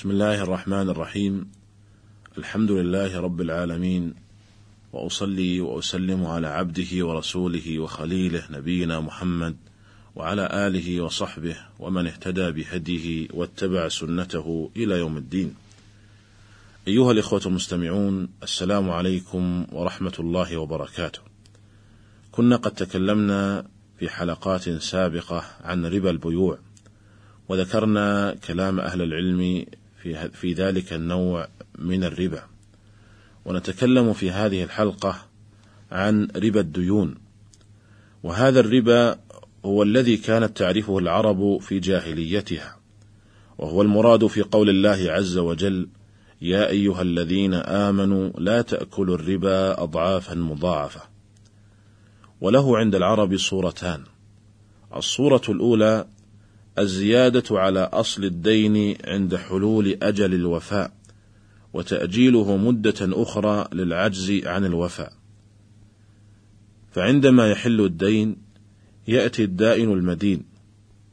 بسم الله الرحمن الرحيم الحمد لله رب العالمين واصلي واسلم على عبده ورسوله وخليله نبينا محمد وعلى اله وصحبه ومن اهتدى بهديه واتبع سنته إلى يوم الدين. ايها الاخوه المستمعون السلام عليكم ورحمه الله وبركاته. كنا قد تكلمنا في حلقات سابقه عن ربا البيوع وذكرنا كلام أهل العلم في في ذلك النوع من الربا. ونتكلم في هذه الحلقة عن ربا الديون. وهذا الربا هو الذي كانت تعرفه العرب في جاهليتها وهو المراد في قول الله عز وجل يا أيها الذين آمنوا لا تأكلوا الربا أضعافا مضاعفة وله عند العرب صورتان الصورة الأولى الزيادة على أصل الدين عند حلول أجل الوفاء وتأجيله مدة أخرى للعجز عن الوفاء فعندما يحل الدين يأتي الدائن المدين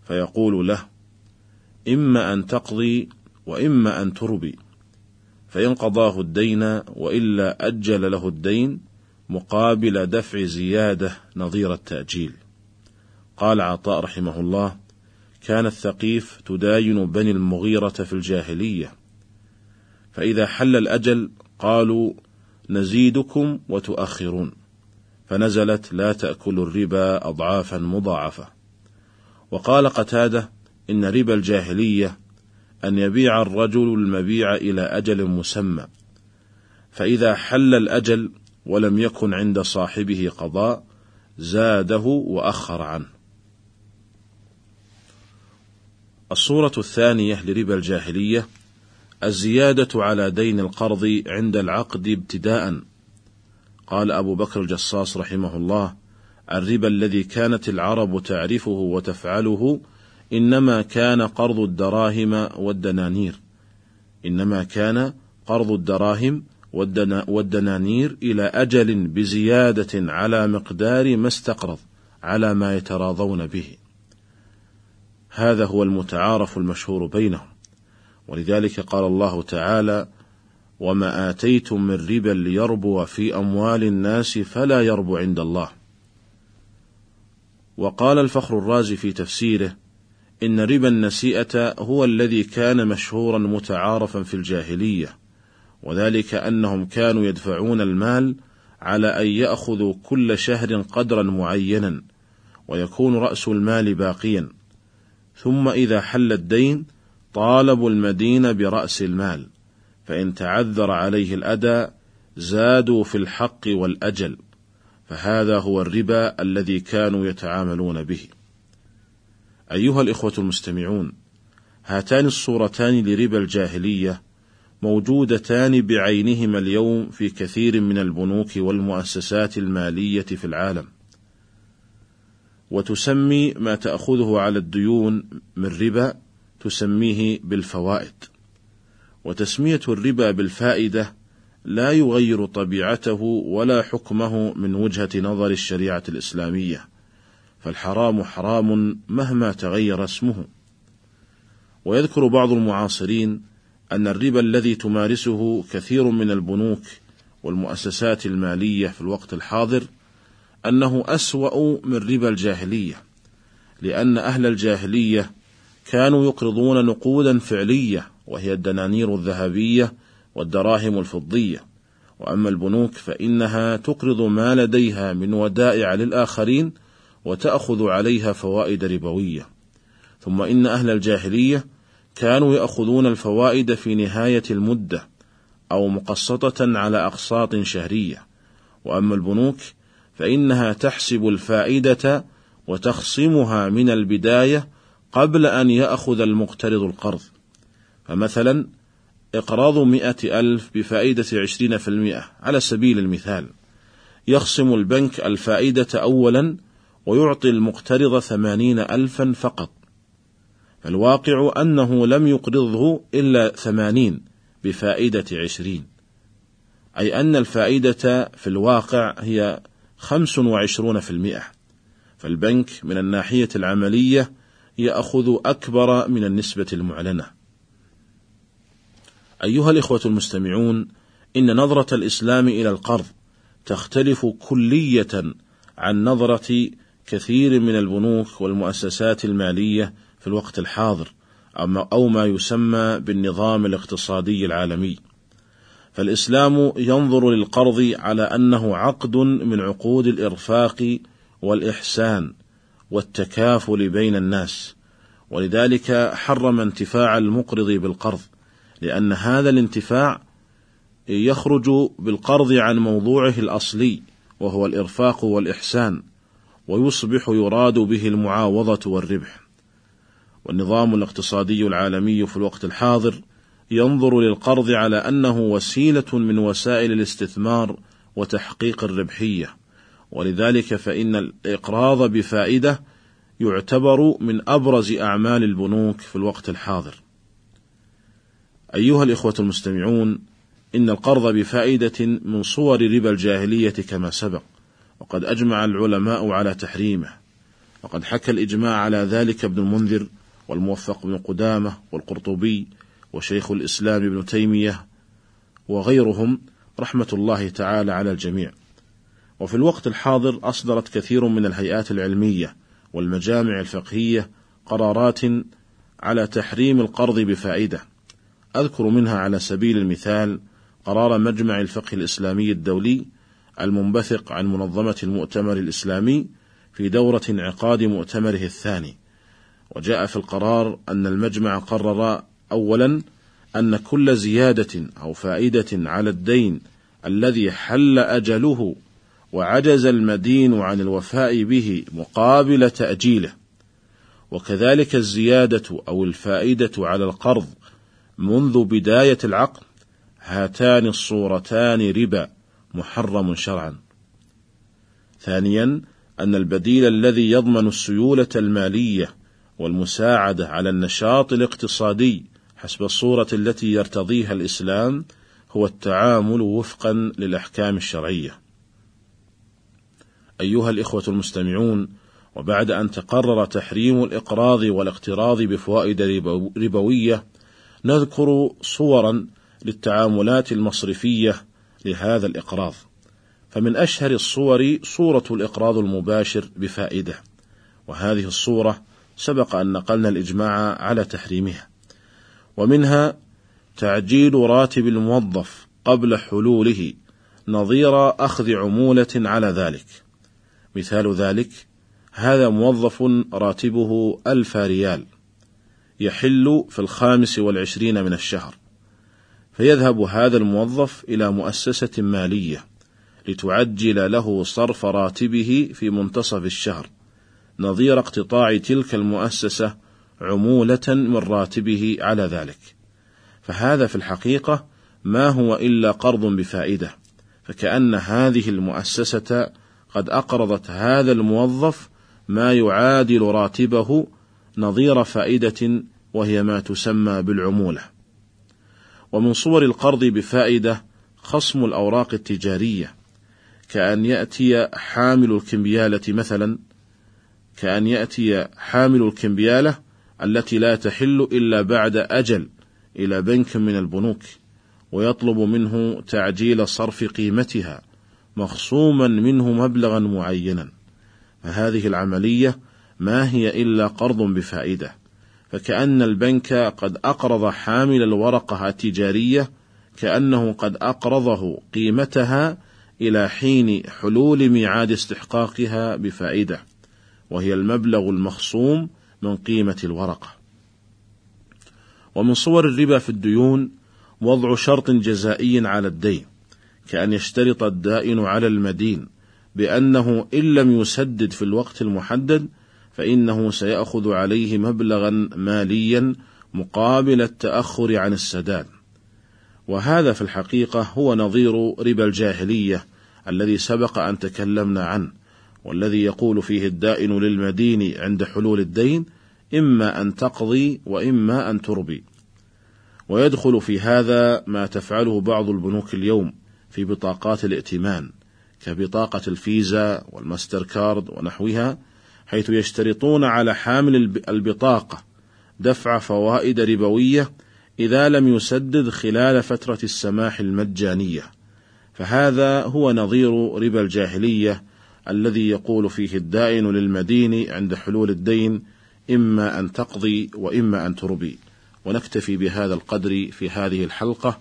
فيقول له: إما أن تقضي وإما أن تربي، فإن قضاه الدين وإلا أجل له الدين مقابل دفع زيادة نظير التأجيل. قال عطاء رحمه الله: كان الثقيف تداين بني المغيرة في الجاهلية، فإذا حل الأجل قالوا: نزيدكم وتؤخرون. فنزلت لا تأكلوا الربا أضعافا مضاعفة. وقال قتادة: إن ربا الجاهلية أن يبيع الرجل المبيع إلى أجل مسمى، فإذا حل الأجل ولم يكن عند صاحبه قضاء زاده وأخر عنه. الصورة الثانية لربا الجاهلية الزيادة على دين القرض عند العقد ابتداءً قال أبو بكر الجصاص رحمه الله: الربا الذي كانت العرب تعرفه وتفعله إنما كان قرض الدراهم والدنانير. إنما كان قرض الدراهم والدنانير إلى أجل بزيادة على مقدار ما استقرض على ما يتراضون به. هذا هو المتعارف المشهور بينهم. ولذلك قال الله تعالى: وما آتيتم من ربا ليربو في أموال الناس فلا يربو عند الله. وقال الفخر الرازي في تفسيره: إن ربا النسيئة هو الذي كان مشهورا متعارفا في الجاهلية، وذلك أنهم كانوا يدفعون المال على أن يأخذوا كل شهر قدرا معينا، ويكون رأس المال باقيا، ثم إذا حل الدين طالبوا المدين برأس المال. فإن تعذر عليه الأداء زادوا في الحق والأجل، فهذا هو الربا الذي كانوا يتعاملون به. أيها الإخوة المستمعون، هاتان الصورتان لربا الجاهلية موجودتان بعينهما اليوم في كثير من البنوك والمؤسسات المالية في العالم. وتسمي ما تأخذه على الديون من ربا تسميه بالفوائد. وتسمية الربا بالفائدة لا يغير طبيعته ولا حكمه من وجهة نظر الشريعة الإسلامية، فالحرام حرام مهما تغير اسمه. ويذكر بعض المعاصرين أن الربا الذي تمارسه كثير من البنوك والمؤسسات المالية في الوقت الحاضر أنه أسوأ من ربا الجاهلية، لأن أهل الجاهلية كانوا يقرضون نقودا فعلية وهي الدنانير الذهبية والدراهم الفضية، وأما البنوك فإنها تقرض ما لديها من ودائع للآخرين وتأخذ عليها فوائد ربوية، ثم إن أهل الجاهلية كانوا يأخذون الفوائد في نهاية المدة أو مقسطة على أقساط شهرية، وأما البنوك فإنها تحسب الفائدة وتخصمها من البداية قبل أن يأخذ المقترض القرض، فمثلا إقراض مئة ألف بفائدة عشرين في المئة على سبيل المثال. يخصم البنك الفائدة أولا ويعطي المقترض ثمانين ألفا فقط. فالواقع أنه لم يقرضه إلا ثمانين بفائدة عشرين. أي أن الفائدة في الواقع هي خمس وعشرون في المئة فالبنك من الناحية العملية يأخذ أكبر من النسبة المعلنة أيها الإخوة المستمعون، إن نظرة الإسلام إلى القرض تختلف كلية عن نظرة كثير من البنوك والمؤسسات المالية في الوقت الحاضر، أو ما يسمى بالنظام الاقتصادي العالمي. فالإسلام ينظر للقرض على أنه عقد من عقود الإرفاق والإحسان والتكافل بين الناس، ولذلك حرم انتفاع المقرض بالقرض، لأن هذا الانتفاع يخرج بالقرض عن موضوعه الأصلي وهو الإرفاق والإحسان، ويصبح يراد به المعاوضة والربح. والنظام الاقتصادي العالمي في الوقت الحاضر ينظر للقرض على أنه وسيلة من وسائل الاستثمار وتحقيق الربحية. ولذلك فإن الإقراض بفائدة يعتبر من أبرز أعمال البنوك في الوقت الحاضر. أيها الإخوة المستمعون إن القرض بفائدة من صور ربا الجاهلية كما سبق وقد أجمع العلماء على تحريمه. وقد حكى الإجماع على ذلك ابن المنذر والموفق بن قدامة والقرطبي وشيخ الإسلام ابن تيمية وغيرهم رحمة الله تعالى على الجميع. وفي الوقت الحاضر أصدرت كثير من الهيئات العلمية والمجامع الفقهية قرارات على تحريم القرض بفائدة. أذكر منها على سبيل المثال قرار مجمع الفقه الإسلامي الدولي المنبثق عن منظمة المؤتمر الإسلامي في دورة انعقاد مؤتمره الثاني. وجاء في القرار أن المجمع قرر أولا أن كل زيادة أو فائدة على الدين الذي حل أجله وعجز المدين عن الوفاء به مقابل تأجيله، وكذلك الزيادة أو الفائدة على القرض منذ بداية العقد، هاتان الصورتان ربا محرم شرعا. ثانيا أن البديل الذي يضمن السيولة المالية والمساعدة على النشاط الاقتصادي حسب الصورة التي يرتضيها الإسلام هو التعامل وفقا للأحكام الشرعية. أيها الإخوة المستمعون، وبعد أن تقرر تحريم الإقراض والاقتراض بفوائد ربوية، نذكر صورا للتعاملات المصرفية لهذا الإقراض. فمن أشهر الصور صورة الإقراض المباشر بفائدة، وهذه الصورة سبق أن نقلنا الإجماع على تحريمها. ومنها تعجيل راتب الموظف قبل حلوله نظير أخذ عمولة على ذلك. مثال ذلك هذا موظف راتبه ألف ريال يحل في الخامس والعشرين من الشهر. فيذهب هذا الموظف إلى مؤسسة مالية لتعجل له صرف راتبه في منتصف الشهر. نظير اقتطاع تلك المؤسسة عمولة من راتبه على ذلك. فهذا في الحقيقة ما هو إلا قرض بفائدة، فكأن هذه المؤسسة قد أقرضت هذا الموظف ما يعادل راتبه نظير فائدة وهي ما تسمى بالعمولة. ومن صور القرض بفائدة خصم الأوراق التجارية، كأن يأتي حامل الكمبيالة مثلا كأن يأتي حامل الكمبيالة التي لا تحل إلا بعد أجل إلى بنك من البنوك ويطلب منه تعجيل صرف قيمتها مخصوما منه مبلغا معينا. فهذه العملية ما هي إلا قرض بفائدة. فكأن البنك قد أقرض حامل الورقة التجارية كأنه قد أقرضه قيمتها إلى حين حلول ميعاد استحقاقها بفائدة وهي المبلغ المخصوم من قيمة الورقة. ومن صور الربا في الديون وضع شرط جزائي على الدين، كأن يشترط الدائن على المدين بأنه إن لم يسدد في الوقت المحدد فإنه سيأخذ عليه مبلغا ماليا مقابل التأخر عن السداد. وهذا في الحقيقة هو نظير ربا الجاهلية الذي سبق أن تكلمنا عنه، والذي يقول فيه الدائن للمدين عند حلول الدين إما أن تقضي وإما أن تربي. ويدخل في هذا ما تفعله بعض البنوك اليوم في بطاقات الائتمان كبطاقة الفيزا والماستر كارد ونحوها حيث يشترطون على حامل البطاقة دفع فوائد ربوية إذا لم يسدد خلال فترة السماح المجانية. فهذا هو نظير ربا الجاهلية الذي يقول فيه الدائن للمدين عند حلول الدين إما أن تقضي وإما أن تربي. ونكتفي بهذا القدر في هذه الحلقة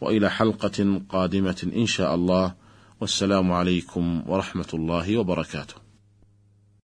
وإلى حلقة قادمة إن شاء الله. والسلام عليكم ورحمة الله وبركاته.